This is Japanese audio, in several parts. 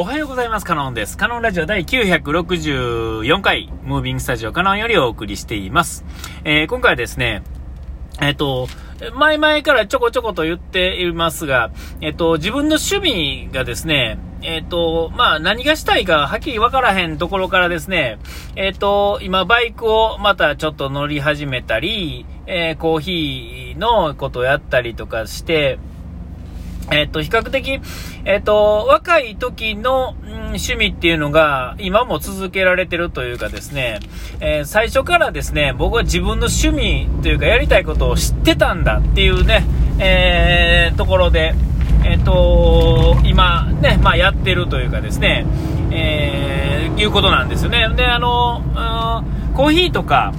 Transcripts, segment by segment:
おはようございます。カノンです。カノンラジオ第964回、ムービングスタジオカノンよりお送りしています。えー、今回はですね、えっ、ー、と、前々からちょこちょこと言っていますが、えっ、ー、と、自分の趣味がですね、えっ、と、まあ、何がしたいかはっきりわからへんところからですね、えっ、と、今バイクをまたちょっと乗り始めたり、えコーヒーのことをやったりとかして、えっと、比較的、えっと、若い時の、趣味っていうのが、今も続けられてるというかですね、えー、最初からですね、僕は自分の趣味というか、やりたいことを知ってたんだっていうね、えー、ところで、えっと、今、ね、まあ、やってるというかですね、え、いうことなんですよね。で、あの、コーヒーとか、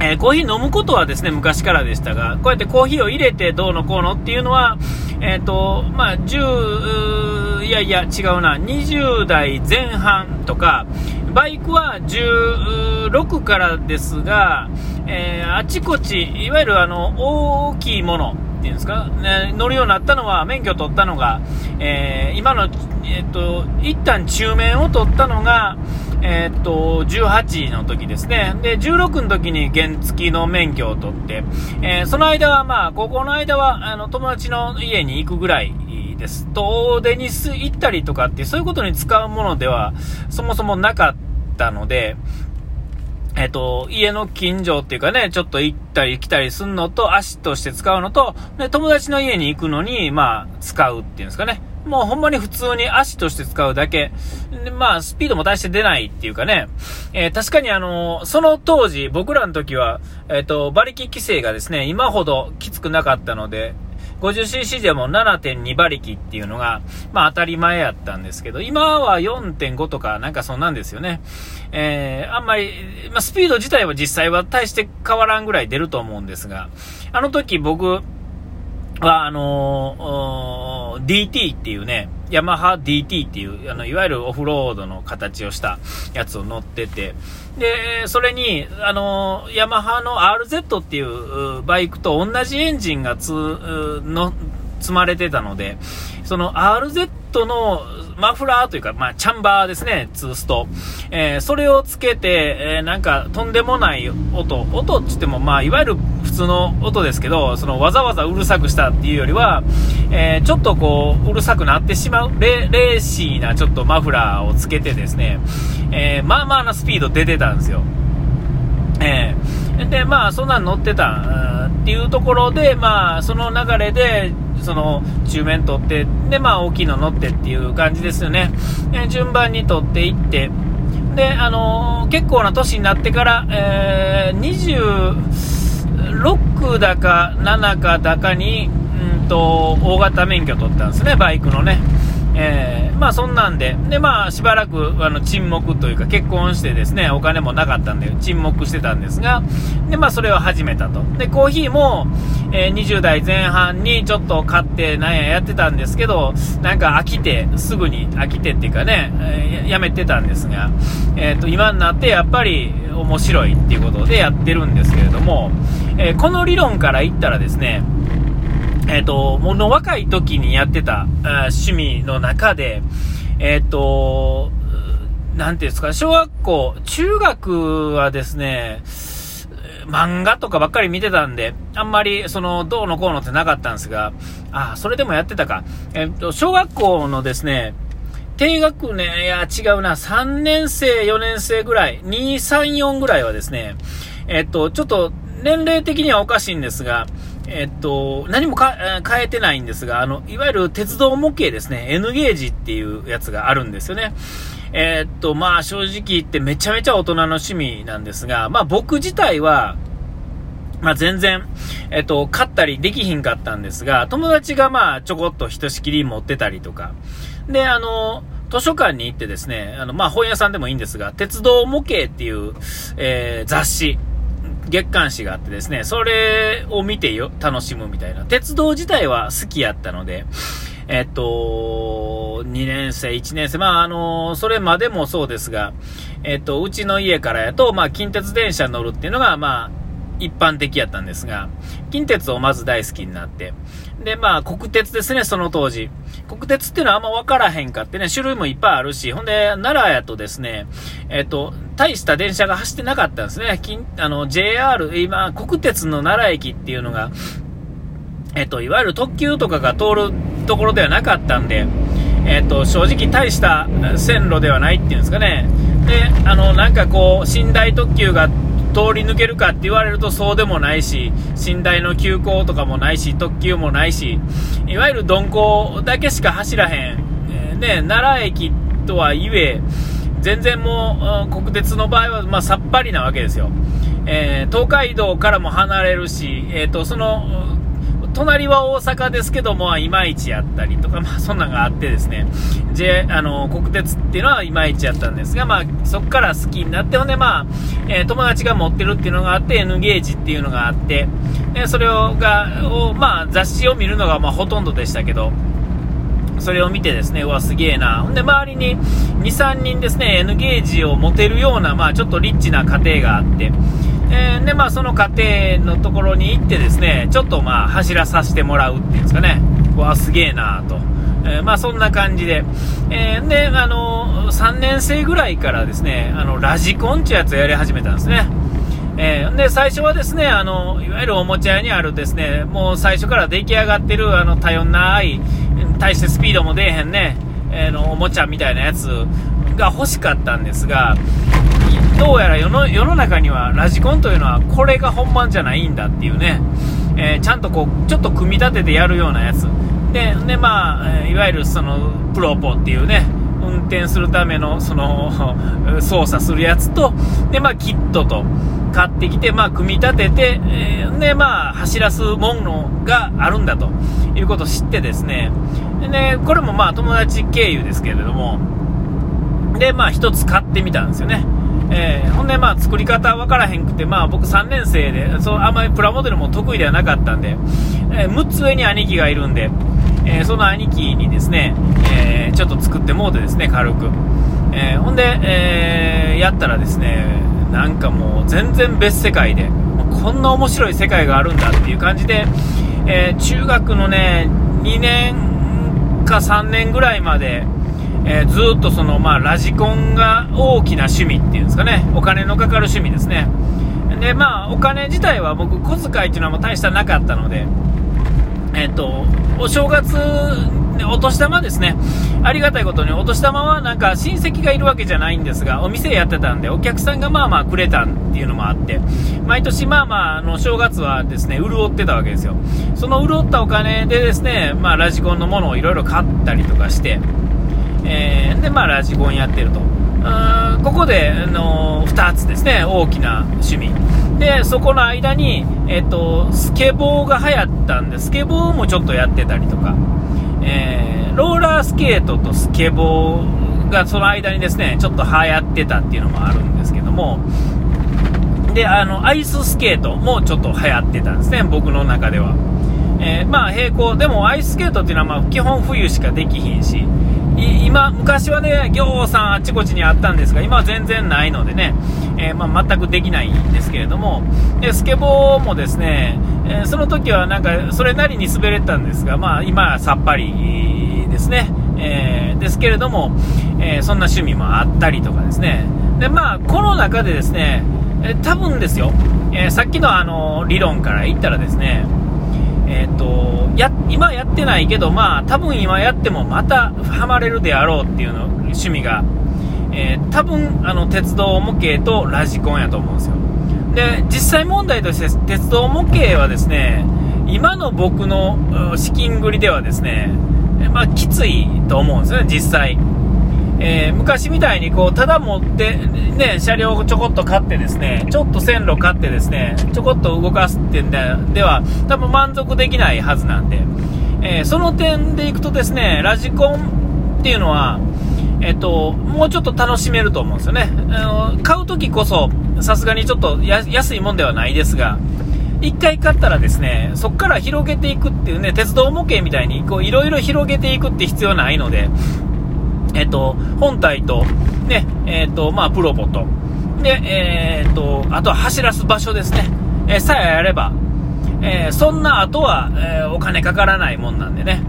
え、コーヒー飲むことはですね、昔からでしたが、こうやってコーヒーを入れてどうのこうのっていうのは、えっ、ー、と、まあ、10、いやいや、違うな、20代前半とか、バイクは16からですが、えー、あちこち、いわゆるあの、大きいもの、っていうんですか、ね、乗るようになったのは、免許取ったのが、えー、今の、えっ、と、一旦中面を取ったのが、えー、っと、18の時ですね。で、16の時に原付の免許を取って、えー、その間は、まあ、高校の間は、あの、友達の家に行くぐらいです。遠出に行ったりとかって、そういうことに使うものでは、そもそもなかったので、えっと、家の近所っていうかね、ちょっと行ったり来たりするのと、足として使うのと、で友達の家に行くのに、まあ、使うっていうんですかね。もうほんまに普通に足として使うだけ。でまあ、スピードも大して出ないっていうかね。えー、確かにあの、その当時、僕らの時は、えっ、ー、と、馬力規制がですね、今ほどきつくなかったので、50cc でも7.2馬力っていうのが、まあ当たり前やったんですけど、今は4.5とかなんかそんなんですよね。えー、あんまり、まあスピード自体は実際は大して変わらんぐらい出ると思うんですが、あの時僕は、あのー、DT っていうね、ヤマハ DT っていう、あの、いわゆるオフロードの形をしたやつを乗ってて、で、それに、あの、ヤマハの RZ っていうバイクと同じエンジンがつ、の、積まれてたので、その RZ のマフラーというか、まあ、チャンバーですね、ツースト。えー、それをつけて、えー、なんか、とんでもない音、音って言っても、まあ、いわゆる普通の音ですけど、その、わざわざうるさくしたっていうよりは、えー、ちょっとこう、うるさくなってしまう、レレーシーなちょっとマフラーをつけてですね、えまあまあなスピード出てたんですよ。えで、まあ、そんなん乗ってたっていうところで、まあ、その流れで、その中面取って、で、まあ大きいの乗ってっていう感じですよね。え順番に取っていって、で、あのー、結構な年になってから、えー、6だか7かだかに、うんと、大型免許取ったんですね、バイクのね。えー、まあそんなんで、でまあしばらくあの沈黙というか結婚してですね、お金もなかったんで沈黙してたんですが、でまあそれを始めたと。で、コーヒーも、えー、20代前半にちょっと買ってなんややってたんですけど、なんか飽きて、すぐに飽きてっていうかね、えー、やめてたんですが、えっ、と、今になってやっぱり面白いっていうことでやってるんですけれども、えこの理論から言ったらですね、えっ、ー、と、もの若い時にやってた趣味の中で、えっ、ー、と、なんていうんですか、小学校、中学はですね、漫画とかばっかり見てたんで、あんまり、その、どうのこうのってなかったんですが、あ、それでもやってたか。えっ、ー、と、小学校のですね、低学年、いや、違うな、3年生、4年生ぐらい、2、3、4ぐらいはですね、えっと、ちょっと、年齢的にはおかしいんですが、えっと、何も変えてないんですが、あの、いわゆる鉄道模型ですね、N ゲージっていうやつがあるんですよね。えっと、まあ正直言ってめちゃめちゃ大人の趣味なんですが、まあ僕自体は、まあ全然、えっと、買ったりできひんかったんですが、友達がまあちょこっとひとしきり持ってたりとか、で、あの、図書館に行ってですね、あの、まあ本屋さんでもいいんですが、鉄道模型っていう、えー、雑誌、月刊誌があってですね、それを見てよ、楽しむみたいな。鉄道自体は好きやったので、えっと、2年生、1年生、まあ、あの、それまでもそうですが、えっと、うちの家からやと、まあ、近鉄電車乗るっていうのが、まあ、一般的やったんですが、近鉄をまず大好きになって、で、まあ、国鉄ですね、その当時。国鉄っていうのはあんま分からへんかってね、種類もいっぱいあるし、ほんで、奈良やとですね、えっ、と、大した電車が走ってなかったんですね。あの、JR、今、国鉄の奈良駅っていうのが、えっ、と、いわゆる特急とかが通るところではなかったんで、えっ、と、正直大した線路ではないっていうんですかね。で、あの、なんかこう、寝台特急が通り抜けるかって言われるとそうでもないし、寝台の急行とかもないし、特急もないし、いわゆる鈍行だけしか走らへん。ね、奈良駅とはいえ、全然もう、国鉄の場合は、まあ、さっぱりなわけですよ。えー、東海道からも離れるし、え、ー、と、その、隣は大阪ですけども、いまいちやったりとか、まあ、そんなのがあってですね、J、あの、国鉄っていうのはいまいちやったんですが、まあ、そこから好きになって、ほんで、まあ、えー、友達が持ってるっていうのがあって、N ゲージっていうのがあって、でそれをがを、まあ、雑誌を見るのが、まあ、ほとんどでしたけど、それを見てですね、うわ、すげえな。ほんで、周りに2、3人ですね、N ゲージを持てるような、まあ、ちょっとリッチな家庭があって、えー、で、まあ、その家庭のところに行ってですね、ちょっとまあ、走らさせてもらうっていうんですかね、うわ、すげえなと。えー、まあ、そんな感じで、えー、で、あの3年生ぐらいからですね、あの、ラジコンってやつをやり始めたんですね。えー、で、最初はですね、あの、いわゆるおもちゃ屋にあるですね、もう最初から出来上がってる、あの、多様ない、大してスピードも出えへんね、えー、の、おもちゃみたいなやつが欲しかったんですが、どうやら世の世の中にはラジコンというのはこれが本番じゃないんだっていうね、えー、ちゃんとこうちょっと組み立ててやるようなやつ。でで、まあ、いわゆるそのプロポっていうね運転するためのその 操作するやつとで、まあ、キットと買ってきて、まあ、組み立てて、えー、で、まあ、走らすものがあるんだということを知ってですねでねこれもまあ友達経由ですけれどもで、まあ、1つ買ってみたんですよね。えー、ほんで、まあ、作り方分からへんくて、まあ、僕3年生で、そう、あんまりプラモデルも得意ではなかったんで、えー、6つ上に兄貴がいるんで、えー、その兄貴にですね、えー、ちょっと作ってもうてですね、軽く。え、ほんで、え、やったらですね、なんかもう全然別世界で、こんな面白い世界があるんだっていう感じで、え、中学のね、2年か3年ぐらいまで、えー、ずっとその、まあ、ラジコンが大きな趣味っていうんですかね、お金のかかる趣味ですね。で、まあ、お金自体は僕、小遣いっていうのはもう大したなかったので、えっ、と、お正月、お年玉ですね。ありがたいことに、お年玉はなんか親戚がいるわけじゃないんですが、お店やってたんで、お客さんがまあまあくれたっていうのもあって、毎年まあまあ、あの、正月はですね、潤ってたわけですよ。その潤ったお金でですね、まあ、ラジコンのものをいろいろ買ったりとかして、えー、で、まあ、ラジコンやってると。ここで、あのー、2つですね、大きな趣味。で、そこの間に、えっ、と、スケボーが流行ったんで、スケボーもちょっとやってたりとか、えー、ローラースケートとスケボーがその間にですね、ちょっと流行ってたっていうのもあるんですけども、で、あの、アイススケートもちょっと流行ってたんですね、僕の中では。えー、まあ、並行、でもアイススケートっていうのはまあ基本冬しかできひんし、今、昔はね、ぎょうさんあちこちにあったんですが、今は全然ないのでね、えー、まあ、全くできないんですけれども、でスケボーもですね、えー、その時はなんか、それなりに滑れたんですが、まあ、今はさっぱりですね、えー、ですけれども、えそんな趣味もあったりとかですね、で、まあ、この中でですね、え多分ですよ、えさっきのあの、理論から言ったらですね、や、今やってないけど、まあ、多分今やってもまたハマれるであろうっていうの、趣味が、えー、多分、あの、鉄道模型とラジコンやと思うんですよ。で、実際問題として、鉄道模型はですね、今の僕の資金繰りではですね、まあ、きついと思うんですよね、実際。えー、昔みたいにこうただ持って、ね、車両をちょこっと買ってですねちょっと線路買ってですねちょこっと動かすってんででは多分満足できないはずなんで、えー、その点でいくとですねラジコンっていうのは、えっと、もうちょっと楽しめると思うんですよね、あの買う時こそさすがにちょっと安いもんではないですが1回買ったらですねそこから広げていくっていうね鉄道模型みたいにいろいろ広げていくって必要ないのでえっ、と、本体と、ね、えっ、と、まあ、プロポと、で、えっ、と、あとは走らす場所ですね。えさえあれば、えそんな後は、えお金かからないもんなんでね。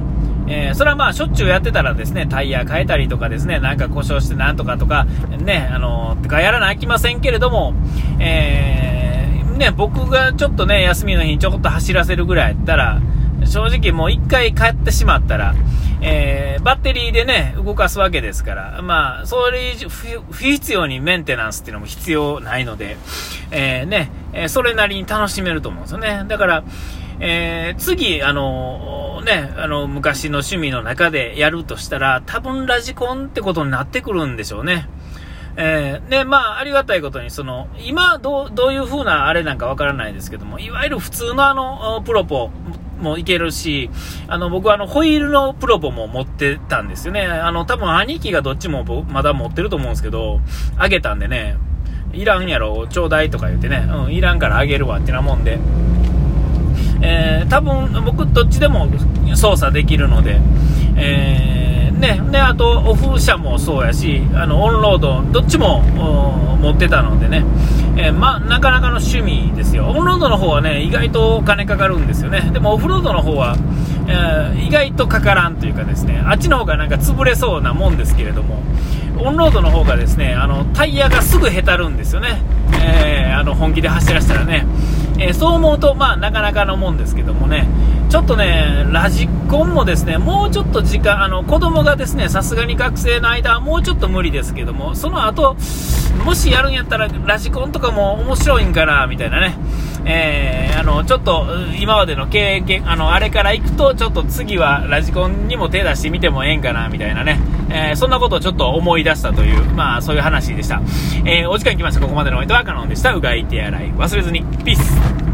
えー、それはまあしょっちゅうやってたらですね、タイヤ変えたりとかですね、なんか故障してなんとかとか、ね、あの、とかやらなきませんけれども、えー、ね、僕がちょっとね、休みの日にちょこっと走らせるぐらいやったら、正直もう一回帰ってしまったら、えー、バッテリーでね、動かすわけですから、まあ、それ以上不必要にメンテナンスっていうのも必要ないので、えー、ね、えそれなりに楽しめると思うんですよね。だから、えー、次、あの、ね、あの、昔の趣味の中でやるとしたら、多分ラジコンってことになってくるんでしょうね。えー、で、まあ、ありがたいことに、その、今、どう、どういう風なあれなんかわからないですけども、いわゆる普通のあの、プロポもいけるし、あの、僕はあの、ホイールのプロポも持ってたんですよね。あの、多分兄貴がどっちもまだ持ってると思うんですけど、あげたんでね、いらんやろ、ちょうだいとか言ってね、うん、いらんからあげるわってなもんで、えー、多分僕どっちでも操作できるので、えー、ね、で、あと、オフ車もそうやし、あの、オンロード、どっちも持ってたのでね、えー、ま、なかなかの趣味ですよ。オンロードの方はね、意外とお金かかるんですよね。でもオフロードの方は、えー、意外とかからんというかですね、あっちの方がなんか潰れそうなもんですけれども、オンロードの方がですね、あの、タイヤがすぐへたるんですよね。えー、あの、本気で走らせたらね。えー、そう思うと、まあ、なかなかのもんですけどもね、ちょっとね、ラジコンもですね、もうちょっと時間、あの、子供がですね、さすがに学生の間はもうちょっと無理ですけども、その後、もしやるんやったら、ラジコンとかも面白いんかな、みたいなね。えー、あの、ちょっと、今までの経験、あの、あれから行くと、ちょっと次はラジコンにも手出してみてもええんかな、みたいなね。えー、そんなことをちょっと思い出したという、まあ、そういう話でした。えー、お時間来ました。ここまでのお相手はカノンでした。うがい手洗い忘れずに。ピース